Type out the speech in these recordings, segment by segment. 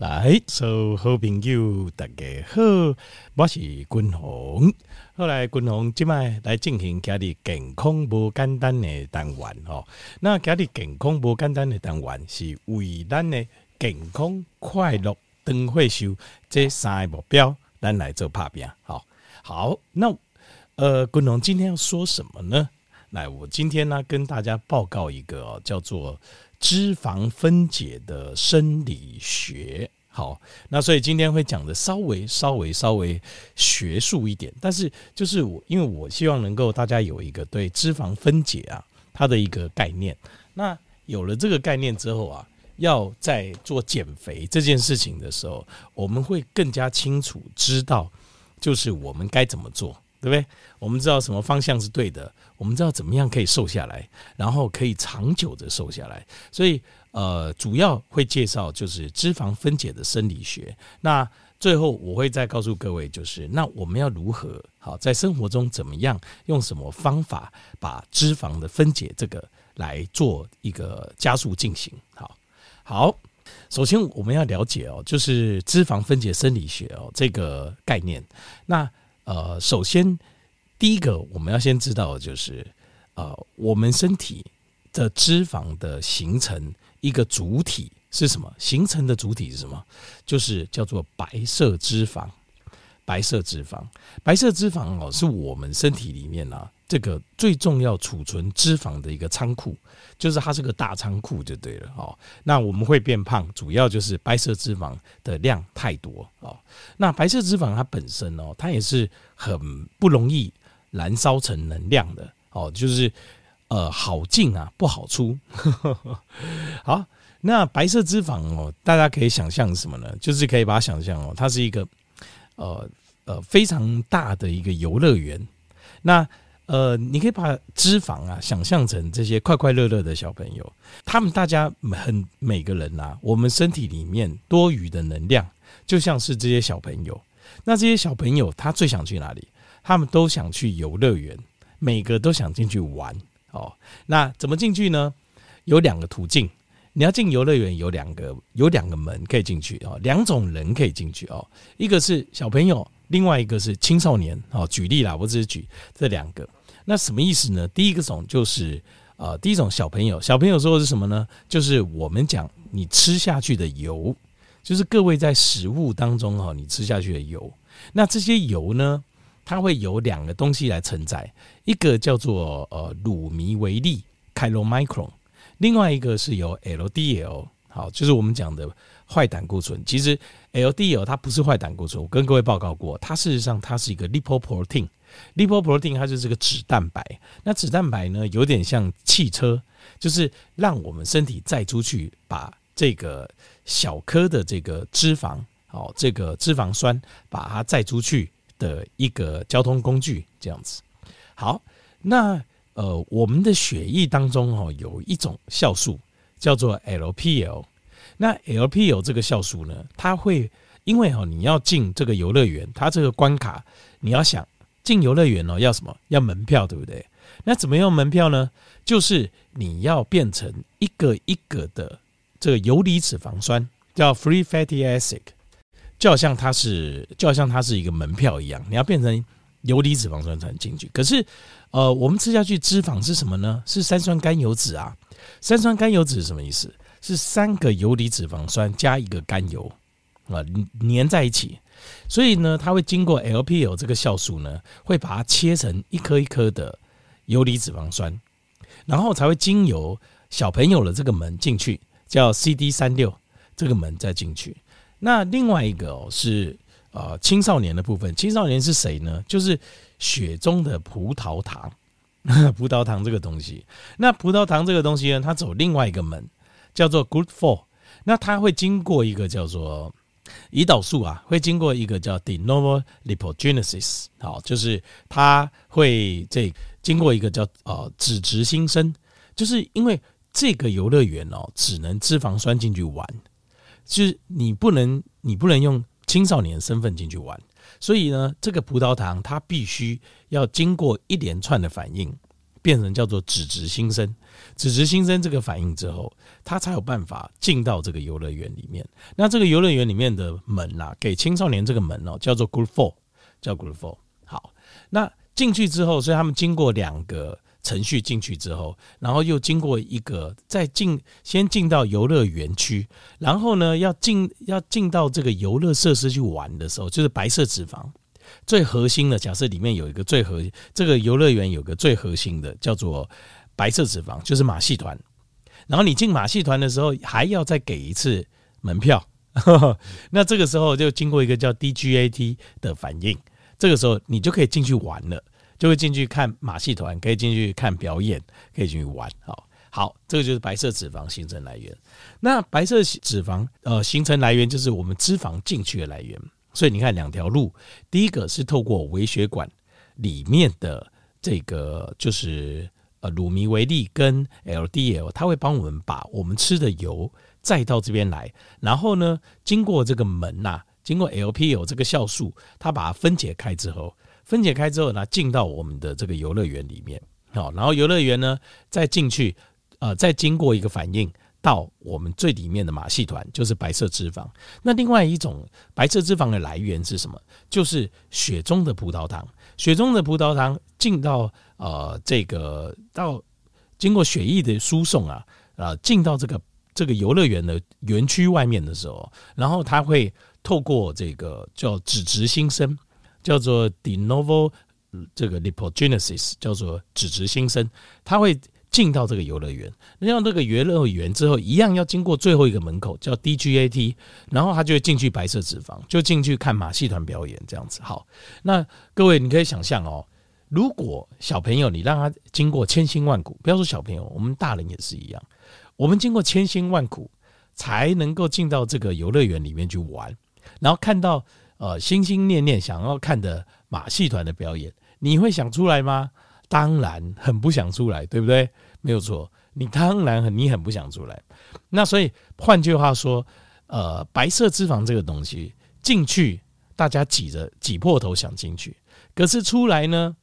来，所有好朋友大家好，我是君鸿。后来君鸿今麦来进行家里健康不简单的单元哦。那家里健康不简单的单元是为咱的健康、快乐、长岁寿这三个目标，咱来做拍拼。好，好，那呃，君鸿今天要说什么呢？来，我今天呢跟大家报告一个、叫做。脂肪分解的生理学，好，那所以今天会讲的稍微稍微稍微学术一点，但是就是我因为我希望能够大家有一个对脂肪分解啊它的一个概念，那有了这个概念之后啊，要在做减肥这件事情的时候，我们会更加清楚知道，就是我们该怎么做。对不对？我们知道什么方向是对的，我们知道怎么样可以瘦下来，然后可以长久的瘦下来。所以，呃，主要会介绍就是脂肪分解的生理学。那最后我会再告诉各位，就是那我们要如何好在生活中怎么样用什么方法把脂肪的分解这个来做一个加速进行。好，好，首先我们要了解哦，就是脂肪分解生理学哦这个概念。那呃，首先，第一个我们要先知道的就是，呃，我们身体的脂肪的形成一个主体是什么？形成的主体是什么？就是叫做白色脂肪。白色脂肪，白色脂肪哦，是我们身体里面啊。这个最重要储存脂肪的一个仓库，就是它是个大仓库就对了哦。那我们会变胖，主要就是白色脂肪的量太多哦。那白色脂肪它本身哦，它也是很不容易燃烧成能量的哦，就是呃好进啊不好出。好，那白色脂肪哦，大家可以想象什么呢？就是可以把它想象哦，它是一个呃呃非常大的一个游乐园。那呃，你可以把脂肪啊想象成这些快快乐乐的小朋友，他们大家很每个人啊，我们身体里面多余的能量就像是这些小朋友。那这些小朋友他最想去哪里？他们都想去游乐园，每个都想进去玩哦。那怎么进去呢？有两个途径，你要进游乐园有两个有两个门可以进去哦，两种人可以进去哦，一个是小朋友，另外一个是青少年哦。举例啦，我只是举这两个。那什么意思呢？第一个种就是，呃，第一种小朋友，小朋友说的是什么呢？就是我们讲你吃下去的油，就是各位在食物当中哈，你吃下去的油。那这些油呢，它会有两个东西来承载，一个叫做呃乳糜微粒 （chylomicron），另外一个是由 LDL，好，就是我们讲的坏胆固醇。其实 LDL 它不是坏胆固醇，我跟各位报告过，它事实上它是一个 lipoprotein。Lipoprotein 它就是个脂蛋白，那脂蛋白呢，有点像汽车，就是让我们身体载出去，把这个小颗的这个脂肪，哦，这个脂肪酸，把它载出去的一个交通工具，这样子。好，那呃，我们的血液当中哦，有一种酵素叫做 LPL，那 LPL 这个酵素呢，它会因为哦，你要进这个游乐园，它这个关卡，你要想。进游乐园哦，要什么？要门票，对不对？那怎么用门票呢？就是你要变成一个一个的这个游离脂肪酸，叫 free fatty acid，就好像它是，就好像它是一个门票一样，你要变成游离脂肪酸才能进去。可是，呃，我们吃下去脂肪是什么呢？是三酸甘油酯啊。三酸甘油酯是什么意思？是三个游离脂肪酸加一个甘油啊，粘在一起。所以呢，它会经过 LPL 这个酵素呢，会把它切成一颗一颗的游离脂肪酸，然后才会经由小朋友的这个门进去，叫 CD 三六这个门再进去。那另外一个是呃青少年的部分，青少年是谁呢？就是血中的葡萄糖，葡萄糖这个东西。那葡萄糖这个东西呢，它走另外一个门，叫做 GLUT4。那它会经过一个叫做胰岛素啊，会经过一个叫 de novo lipogenesis，好，就是它会这经过一个叫呃脂质新生，就是因为这个游乐园哦，只能脂肪酸进去玩，就是你不能你不能用青少年身份进去玩，所以呢，这个葡萄糖它必须要经过一连串的反应，变成叫做脂质新生，脂质新生这个反应之后，他才有办法进到这个游乐园里面。那这个游乐园里面的门呐、啊，给青少年这个门哦，叫做 Group Four，叫 Group Four。好，那进去之后，所以他们经过两个程序进去之后，然后又经过一个再进，先进到游乐园区，然后呢，要进要进到这个游乐设施去玩的时候，就是白色脂肪。最核心的，假设里面有一个最核，这个游乐园有个最核心的叫做白色脂肪，就是马戏团。然后你进马戏团的时候，还要再给一次门票。那这个时候就经过一个叫 DGAT 的反应，这个时候你就可以进去玩了，就会进去看马戏团，可以进去看表演，可以进去玩。好，好，这个就是白色脂肪形成来源。那白色脂肪呃形成来源就是我们脂肪进去的来源。所以你看两条路，第一个是透过微血管里面的这个就是呃乳糜微粒跟 LDL，它会帮我们把我们吃的油载到这边来，然后呢经过这个门呐、经过 LPL 这个酵素，它把它分解开之后，分解开之后呢进到我们的这个游乐园里面，好，然后游乐园呢再进去，呃再经过一个反应。到我们最里面的马戏团就是白色脂肪。那另外一种白色脂肪的来源是什么？就是血中的葡萄糖。血中的葡萄糖进到呃这个到经过血液的输送啊啊进到这个这个游乐园的园区外面的时候，然后它会透过这个叫脂质新生，叫做 de novo 这个 lipogenesis，叫做脂质新生，它会。进到这个游乐园，那到这个游乐园之后，一样要经过最后一个门口，叫 DGAT，然后他就会进去白色脂肪，就进去看马戏团表演这样子。好，那各位你可以想象哦，如果小朋友你让他经过千辛万苦，不要说小朋友，我们大人也是一样，我们经过千辛万苦才能够进到这个游乐园里面去玩，然后看到呃心心念念想要看的马戏团的表演，你会想出来吗？当然很不想出来，对不对？没有错，你当然很你很不想出来。那所以换句话说，呃，白色脂肪这个东西进去，大家挤着挤破头想进去，可是出来呢，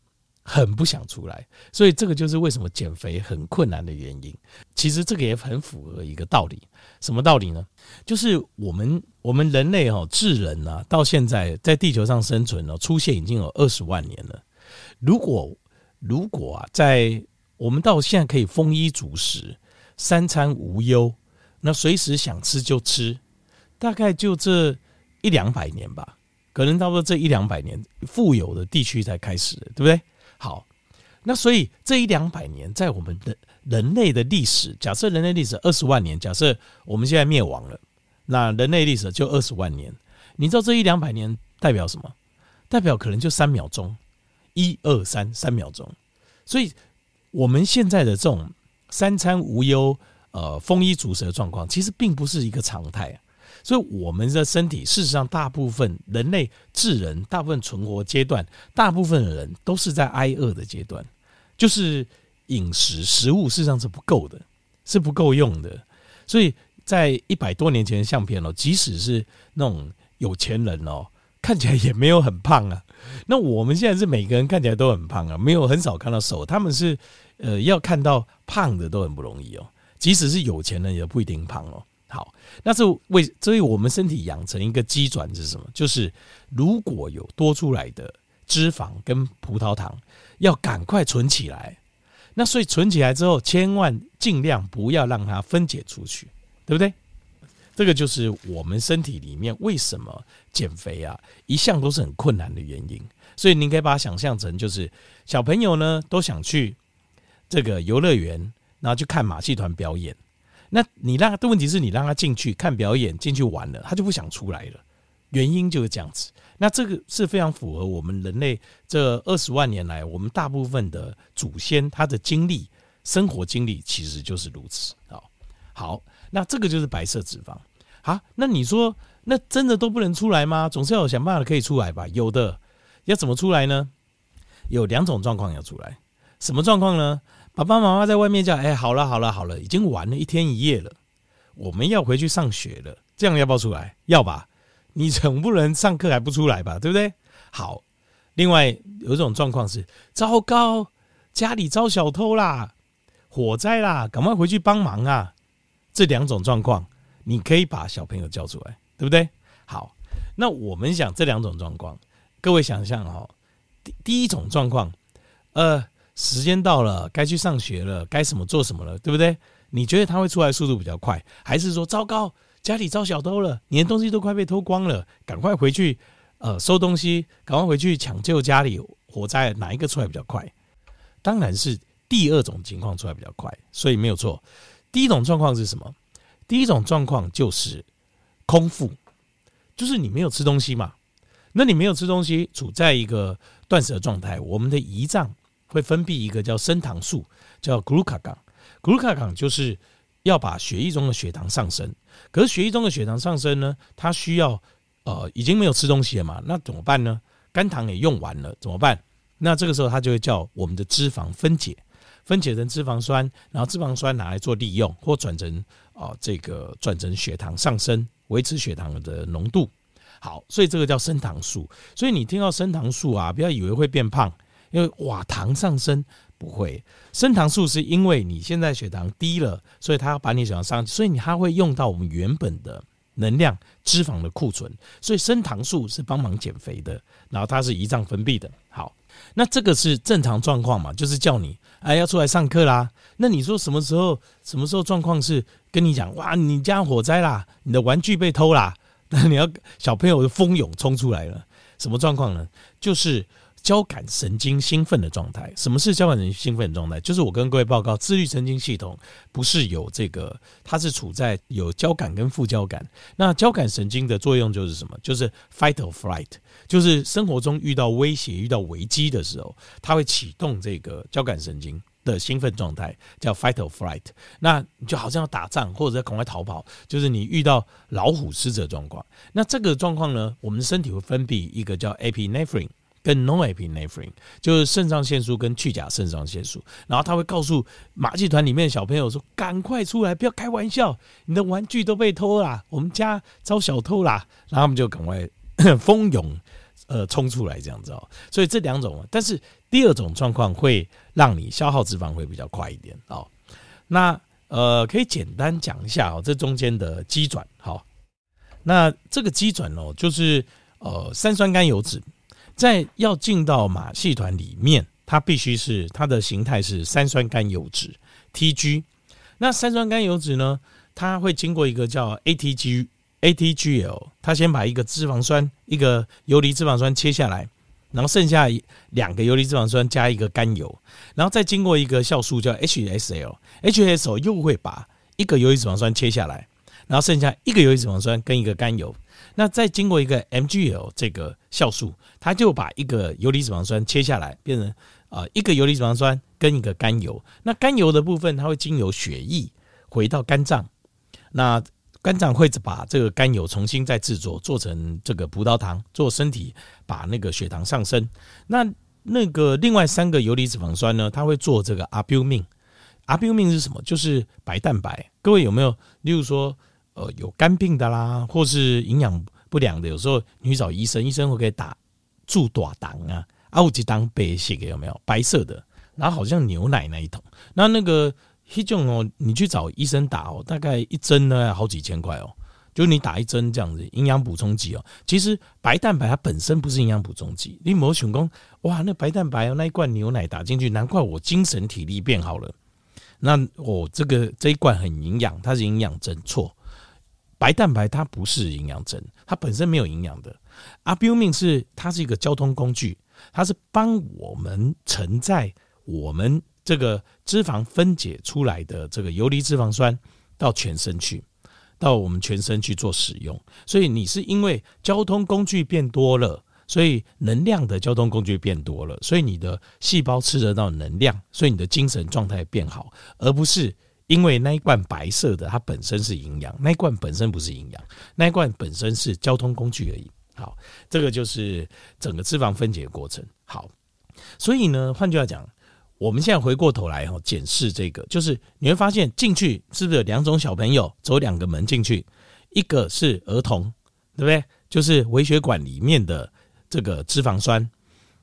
很不想出来。所以这个就是为什么减肥很困难的原因。其实这个也很符合一个道理，什么道理呢？就是我们我们人类哦，智人啊，到现在在地球上生存哦，出现已经有二十万年了。如果如果啊，在我们到现在可以丰衣足食、三餐无忧，那随时想吃就吃，大概就这一两百年吧，可能差不多这一两百年，富有的地区才开始，对不对？好，那所以这一两百年，在我们的人类的历史，假设人类历史二十万年，假设我们现在灭亡了，那人类历史就二十万年，你知道这一两百年代表什么？代表可能就三秒钟。一二三，三秒钟，所以我们现在的这种三餐无忧、呃丰衣足食的状况，其实并不是一个常态啊。所以我们的身体，事实上，大部分人类智人，大部分存活阶段，大部分的人都是在挨饿的阶段，就是饮食食物事实上是不够的，是不够用的。所以在一百多年前的相片哦，即使是那种有钱人哦。看起来也没有很胖啊，那我们现在是每个人看起来都很胖啊，没有很少看到瘦。他们是呃要看到胖的都很不容易哦，即使是有钱人也不一定胖哦。好，那是为所以我们身体养成一个机转是什么？就是如果有多出来的脂肪跟葡萄糖，要赶快存起来。那所以存起来之后，千万尽量不要让它分解出去，对不对？这个就是我们身体里面为什么减肥啊，一向都是很困难的原因。所以您可以把它想象成，就是小朋友呢都想去这个游乐园，然后去看马戏团表演。那你让的问题是你让他进去看表演，进去玩了，他就不想出来了。原因就是这样子。那这个是非常符合我们人类这二十万年来，我们大部分的祖先他的经历、生活经历其实就是如此。好，好。那这个就是白色脂肪，好，那你说那真的都不能出来吗？总是要有想办法可以出来吧？有的，要怎么出来呢？有两种状况要出来，什么状况呢？爸爸妈妈在外面叫，哎，好了好了好了，已经玩了一天一夜了，我们要回去上学了，这样要不要出来？要吧？你总不能上课还不出来吧？对不对？好，另外有一种状况是，糟糕，家里遭小偷啦、火灾啦，赶快回去帮忙啊！这两种状况，你可以把小朋友叫出来，对不对？好，那我们想这两种状况，各位想象哦，第第一种状况，呃，时间到了，该去上学了，该什么做什么了，对不对？你觉得他会出来速度比较快，还是说糟糕，家里遭小偷了，你的东西都快被偷光了，赶快回去，呃，收东西，赶快回去抢救家里火灾，哪一个出来比较快？当然是第二种情况出来比较快，所以没有错。第一种状况是什么？第一种状况就是空腹，就是你没有吃东西嘛。那你没有吃东西，处在一个断食的状态，我们的胰脏会分泌一个叫升糖素，叫 glucagon。glucagon 就是要把血液中的血糖上升。可是血液中的血糖上升呢，它需要呃已经没有吃东西了嘛？那怎么办呢？肝糖也用完了，怎么办？那这个时候它就会叫我们的脂肪分解。分解成脂肪酸，然后脂肪酸拿来做利用，或转成啊、这个转成血糖上升，维持血糖的浓度。好，所以这个叫升糖素。所以你听到升糖素啊，不要以为会变胖，因为哇糖上升不会。升糖素是因为你现在血糖低了，所以它要把你血糖上，所以你还会用到我们原本的能量脂肪的库存。所以升糖素是帮忙减肥的，然后它是胰脏分泌的。好。那这个是正常状况嘛？就是叫你哎要出来上课啦。那你说什么时候什么时候状况是跟你讲哇你家火灾啦，你的玩具被偷啦，那你要小朋友蜂拥冲出来了，什么状况呢？就是。交感神经兴奋的状态，什么是交感神经兴奋的状态？就是我跟各位报告，自律神经系统不是有这个，它是处在有交感跟副交感。那交感神经的作用就是什么？就是 fight or flight，就是生活中遇到威胁、遇到危机的时候，它会启动这个交感神经的兴奋状态，叫 fight or flight。那你就好像要打仗或者要赶快逃跑，就是你遇到老虎、狮子的状况。那这个状况呢，我们身体会分泌一个叫 epinephrine。跟 norepinephrine 就是肾上腺素跟去甲肾上腺素，然后他会告诉马戏团里面的小朋友说：“赶快出来，不要开玩笑，你的玩具都被偷啦，我们家遭小偷啦。”然后他们就赶快 蜂拥呃冲出来这样子哦。所以这两种，但是第二种状况会让你消耗脂肪会比较快一点哦。那呃可以简单讲一下哦，这中间的基转好。那这个基转哦，就是呃三酸甘油酯。在要进到马戏团里面，它必须是它的形态是三酸甘油酯 （TG）。那三酸甘油酯呢，它会经过一个叫 ATG ATGL，它先把一个脂肪酸、一个游离脂肪酸切下来，然后剩下两个游离脂肪酸加一个甘油，然后再经过一个酵素叫 HSL，HSL 又会把一个游离脂肪酸切下来，然后剩下一个游离脂肪酸跟一个甘油。那再经过一个 MGL 这个酵素，它就把一个游离脂肪酸切下来，变成啊一个游离脂肪酸跟一个甘油。那甘油的部分，它会经由血液回到肝脏，那肝脏会把这个甘油重新再制作，做成这个葡萄糖，做身体把那个血糖上升。那那个另外三个游离脂肪酸呢，它会做这个 albumin，albumin 是什么？就是白蛋白。各位有没有？例如说。呃，有肝病的啦，或是营养不良的，有时候你找医生，医生会给打注大糖啊，啊，有一当白色的有没有？白色的，然后好像牛奶那一桶，那那个一种哦，你去找医生打哦，大概一针呢好几千块哦，就你打一针这样子，营养补充剂哦。其实白蛋白它本身不是营养补充剂，你某想讲哇，那白蛋白哦，那一罐牛奶打进去，难怪我精神体力变好了。那我、哦、这个这一罐很营养，它是营养针错。白蛋白它不是营养针，它本身没有营养的。Albumin 是它是一个交通工具，它是帮我们承载我们这个脂肪分解出来的这个游离脂肪酸到全身去，到我们全身去做使用。所以你是因为交通工具变多了，所以能量的交通工具变多了，所以你的细胞吃得到能量，所以你的精神状态变好，而不是。因为那一罐白色的，它本身是营养，那一罐本身不是营养，那一罐本身是交通工具而已。好，这个就是整个脂肪分解的过程。好，所以呢，换句话讲，我们现在回过头来哈，检视这个，就是你会发现进去是不是有两种小朋友走两个门进去，一个是儿童，对不对？就是微血管里面的这个脂肪酸，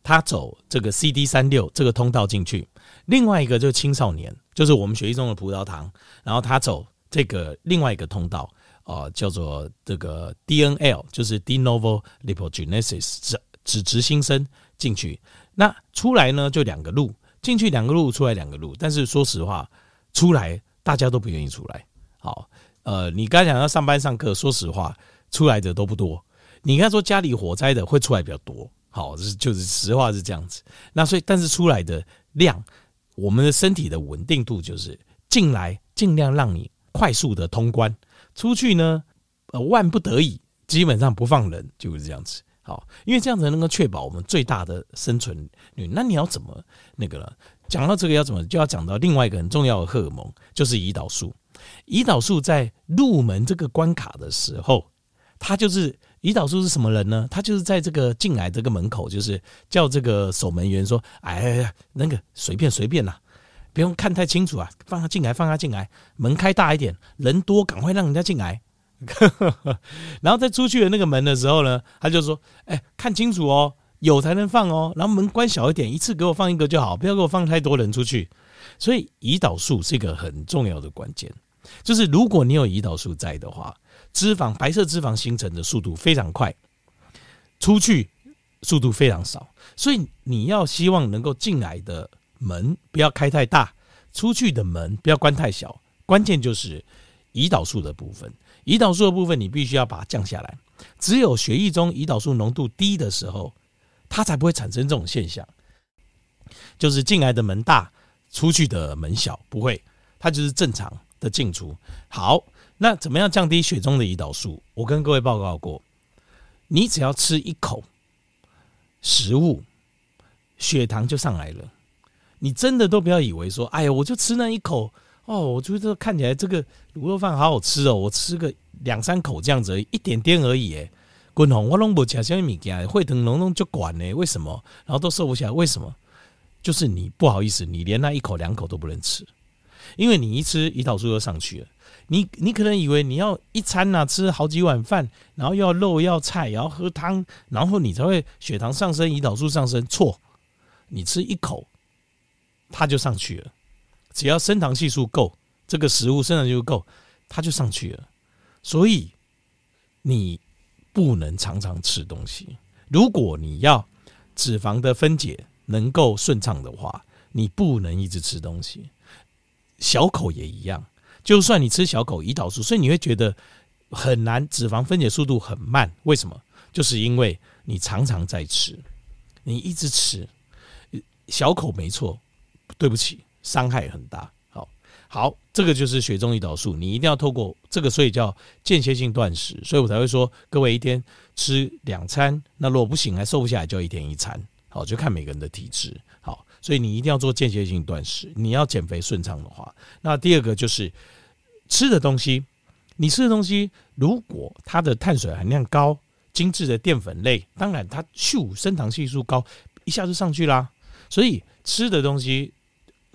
他走这个 CD 三六这个通道进去，另外一个就是青少年，就是我们血液中的葡萄糖，然后他走这个另外一个通道，呃，叫做这个 DNL，就是 De Novo Lipogenesis，脂脂质新生进去。那出来呢，就两个路，进去两个路，出来两个路。但是说实话，出来大家都不愿意出来。好，呃，你刚讲要上班上课，说实话，出来的都不多。你刚才说家里火灾的会出来比较多。好，就是就是实话是这样子。那所以，但是出来的量，我们的身体的稳定度就是进来尽量让你快速的通关，出去呢，呃，万不得已基本上不放人，就是这样子。好，因为这样子能够确保我们最大的生存率。那你要怎么那个了？讲到这个要怎么，就要讲到另外一个很重要的荷尔蒙，就是胰岛素。胰岛素在入门这个关卡的时候，它就是。胰岛素是什么人呢？他就是在这个进来这个门口，就是叫这个守门员说：“哎呀，那个随便随便啦，不用看太清楚啊，放他进来，放他进来，门开大一点，人多赶快让人家进来。” 然后在出去的那个门的时候呢，他就说：“哎，看清楚哦，有才能放哦，然后门关小一点，一次给我放一个就好，不要给我放太多人出去。”所以胰岛素是一个很重要的关键，就是如果你有胰岛素在的话。脂肪，白色脂肪形成的速度非常快，出去速度非常少，所以你要希望能够进来的门不要开太大，出去的门不要关太小。关键就是胰岛素的部分，胰岛素的部分你必须要把它降下来。只有血液中胰岛素浓度低的时候，它才不会产生这种现象，就是进来的门大，出去的门小，不会，它就是正常的进出。好。那怎么样降低血中的胰岛素？我跟各位报告过，你只要吃一口食物，血糖就上来了。你真的都不要以为说，哎呀，我就吃那一口哦，我觉得看起来这个卤肉饭好好吃哦，我吃个两三口这样子，一点点而已。哎，滚红我拢不吃什么物件，会疼浓浓就管呢？为什么？然后都瘦不下来，为什么？就是你不好意思，你连那一口两口都不能吃，因为你一吃胰岛素就上去了。你你可能以为你要一餐呐、啊、吃好几碗饭，然后又要肉要菜，然后喝汤，然后你才会血糖上升、胰岛素上升。错，你吃一口，它就上去了。只要升糖系数够，这个食物升糖系数够，它就上去了。所以你不能常常吃东西。如果你要脂肪的分解能够顺畅的话，你不能一直吃东西。小口也一样。就算你吃小口胰岛素，所以你会觉得很难，脂肪分解速度很慢。为什么？就是因为你常常在吃，你一直吃，小口没错，对不起，伤害很大。好，好，这个就是血中胰岛素，你一定要透过这个，所以叫间歇性断食。所以我才会说，各位一天吃两餐，那如果不行还瘦不下来，就一天一餐。好，就看每个人的体质。好，所以你一定要做间歇性断食，你要减肥顺畅的话。那第二个就是。吃的东西，你吃的东西，如果它的碳水含量高、精致的淀粉类，当然它咻升糖系数高，一下就上去啦。所以吃的东西，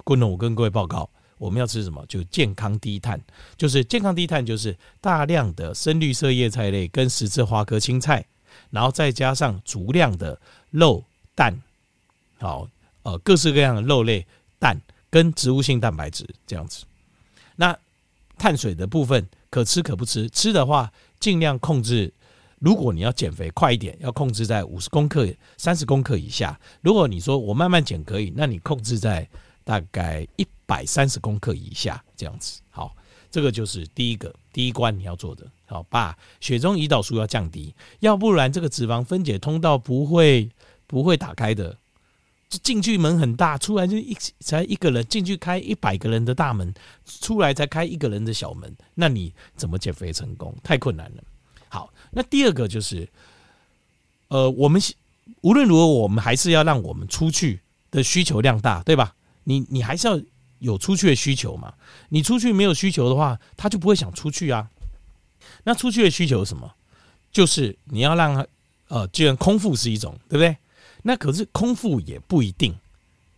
不能，我跟各位报告，我们要吃什么？就健康低碳，就是健康低碳，就是大量的深绿色叶菜类跟十字花科青菜，然后再加上足量的肉蛋，好，呃，各式各样的肉类、蛋跟植物性蛋白质这样子，那。碳水的部分可吃可不吃，吃的话尽量控制。如果你要减肥快一点，要控制在五十公克、三十公克以下。如果你说我慢慢减可以，那你控制在大概一百三十公克以下这样子。好，这个就是第一个第一关你要做的。好，把血中胰岛素要降低，要不然这个脂肪分解通道不会不会打开的。进去门很大，出来就一才一个人进去开一百个人的大门，出来才开一个人的小门，那你怎么减肥成功？太困难了。好，那第二个就是，呃，我们无论如何，我们还是要让我们出去的需求量大，对吧？你你还是要有出去的需求嘛。你出去没有需求的话，他就不会想出去啊。那出去的需求是什么？就是你要让他，呃，既然空腹是一种，对不对？那可是空腹也不一定，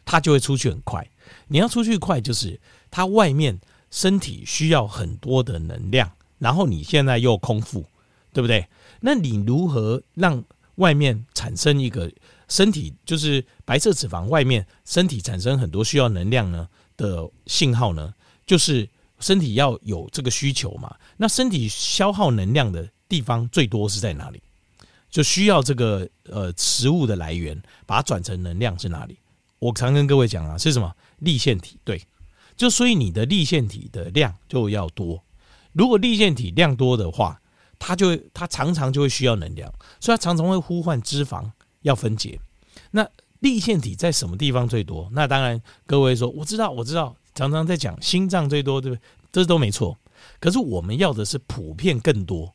他就会出去很快。你要出去快，就是他外面身体需要很多的能量，然后你现在又空腹，对不对？那你如何让外面产生一个身体就是白色脂肪外面身体产生很多需要能量呢的信号呢，就是身体要有这个需求嘛。那身体消耗能量的地方最多是在哪里？就需要这个呃食物的来源，把它转成能量是哪里？我常跟各位讲啊，是什么？粒线体，对，就所以你的粒线体的量就要多。如果粒线体量多的话，它就它常常就会需要能量，所以它常常会呼唤脂肪要分解。那粒线体在什么地方最多？那当然，各位说我知道，我知道，常常在讲心脏最多，对不对？这都没错。可是我们要的是普遍更多，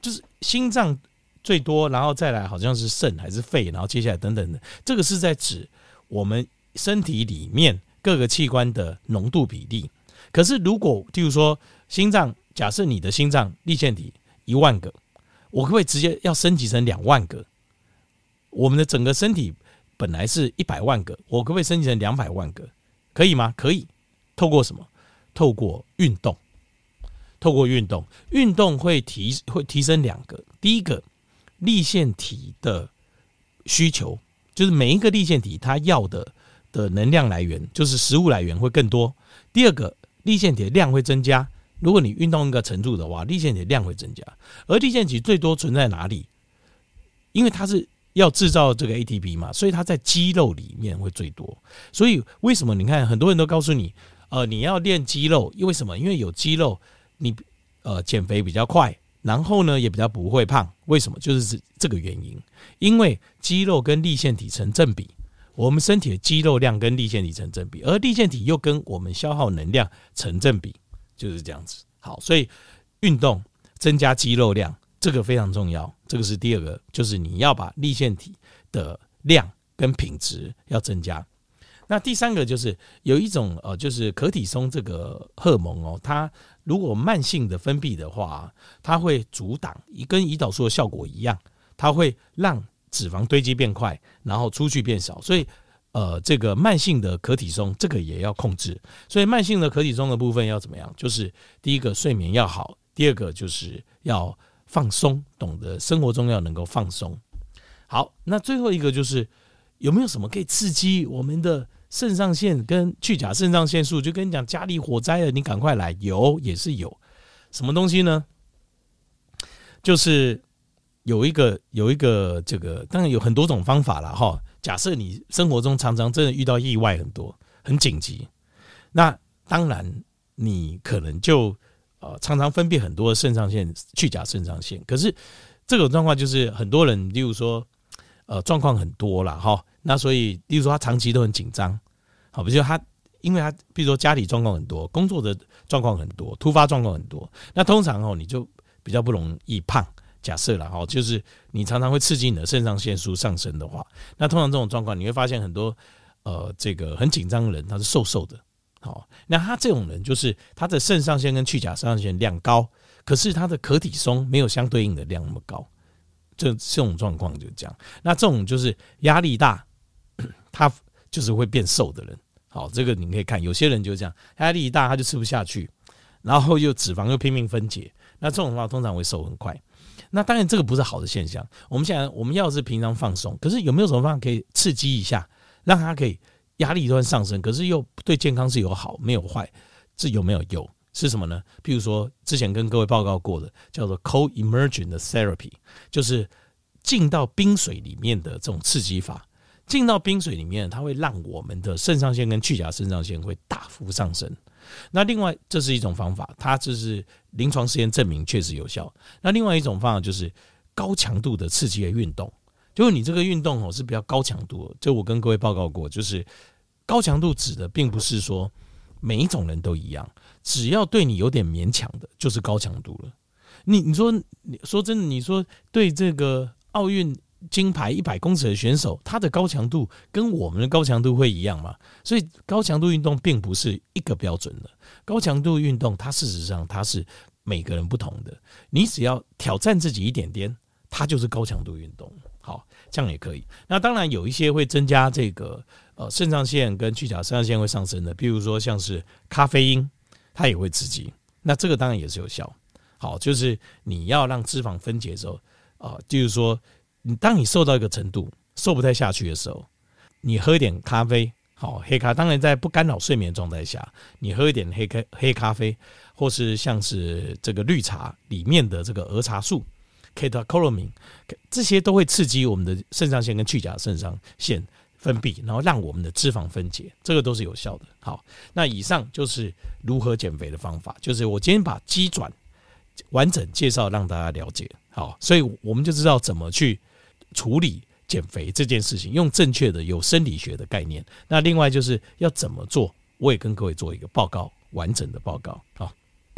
就是心脏。最多，然后再来好像是肾还是肺，然后接下来等等的，这个是在指我们身体里面各个器官的浓度比例。可是如果譬如说心脏，假设你的心脏粒线体一万个，我可不可以直接要升级成两万个？我们的整个身体本来是一百万个，我可不可以升级成两百万个？可以吗？可以。透过什么？透过运动。透过运动，运动会提会提升两个，第一个。粒线体的需求，就是每一个粒线体它要的的能量来源，就是食物来源会更多。第二个，粒线体的量会增加。如果你运动一个程度的话，粒线体的量会增加。而粒线体最多存在哪里？因为它是要制造这个 ATP 嘛，所以它在肌肉里面会最多。所以为什么你看很多人都告诉你，呃，你要练肌肉，因为什么？因为有肌肉，你呃减肥比较快。然后呢，也比较不会胖，为什么？就是这个原因。因为肌肉跟立腺体成正比，我们身体的肌肉量跟立腺体成正比，而立腺体又跟我们消耗能量成正比，就是这样子。好，所以运动增加肌肉量，这个非常重要。这个是第二个，就是你要把立腺体的量跟品质要增加。那第三个就是有一种呃，就是可体松这个荷尔蒙哦，它如果慢性的分泌的话，它会阻挡，跟胰岛素的效果一样，它会让脂肪堆积变快，然后出去变少。所以呃，这个慢性的可体松这个也要控制。所以慢性的可体松的部分要怎么样？就是第一个睡眠要好，第二个就是要放松，懂得生活中要能够放松。好，那最后一个就是有没有什么可以刺激我们的？肾上腺跟去甲肾上腺素，就跟你讲家里火灾了，你赶快来。有也是有，什么东西呢？就是有一个有一个这个，当然有很多种方法了哈。假设你生活中常常真的遇到意外很多，很紧急，那当然你可能就呃常常分泌很多的肾上腺去甲肾上腺。可是这种状况就是很多人，例如说呃状况很多了哈。那所以，例如说他长期都很紧张，好，比如他，因为他，比如说家里状况很多，工作的状况很多，突发状况很多，那通常哦，你就比较不容易胖。假设了哈，就是你常常会刺激你的肾上腺素上升的话，那通常这种状况，你会发现很多呃，这个很紧张的人他是瘦瘦的，好，那他这种人就是他的肾上腺跟去甲肾上腺量高，可是他的可体松没有相对应的量那么高，这这种状况就这样。那这种就是压力大。他就是会变瘦的人，好，这个你可以看，有些人就这样，压力一大他就吃不下去，然后又脂肪又拼命分解，那这种的话通常会瘦很快。那当然这个不是好的现象。我们现在我们要是平常放松，可是有没有什么方法可以刺激一下，让他可以压力端上升，可是又对健康是有好没有坏？这有没有有？是什么呢？譬如说之前跟各位报告过的，叫做 cold immersion therapy，就是进到冰水里面的这种刺激法。进到冰水里面，它会让我们的肾上腺跟去甲肾上腺会大幅上升。那另外，这是一种方法，它就是临床实验证明确实有效。那另外一种方法就是高强度的刺激的运动，就是你这个运动哦是比较高强度的。就我跟各位报告过，就是高强度指的并不是说每一种人都一样，只要对你有点勉强的，就是高强度了。你你说你说真的，你说对这个奥运。金牌一百公尺的选手，他的高强度跟我们的高强度会一样吗？所以高强度运动并不是一个标准的。高强度运动，它事实上它是每个人不同的。你只要挑战自己一点点，它就是高强度运动。好，这样也可以。那当然有一些会增加这个呃肾上腺跟去甲肾上腺会上升的，比如说像是咖啡因，它也会刺激。那这个当然也是有效。好，就是你要让脂肪分解的时候啊，就是说。你当你瘦到一个程度，瘦不太下去的时候，你喝一点咖啡，好黑咖，当然在不干扰睡眠状态下，你喝一点黑咖黑咖啡，或是像是这个绿茶里面的这个儿茶素 （catecholamine），这些都会刺激我们的肾上腺跟去甲肾上腺分泌，然后让我们的脂肪分解，这个都是有效的。好，那以上就是如何减肥的方法，就是我今天把机转完整介绍让大家了解。好，所以我们就知道怎么去处理减肥这件事情，用正确的有生理学的概念。那另外就是要怎么做，我也跟各位做一个报告，完整的报告。好。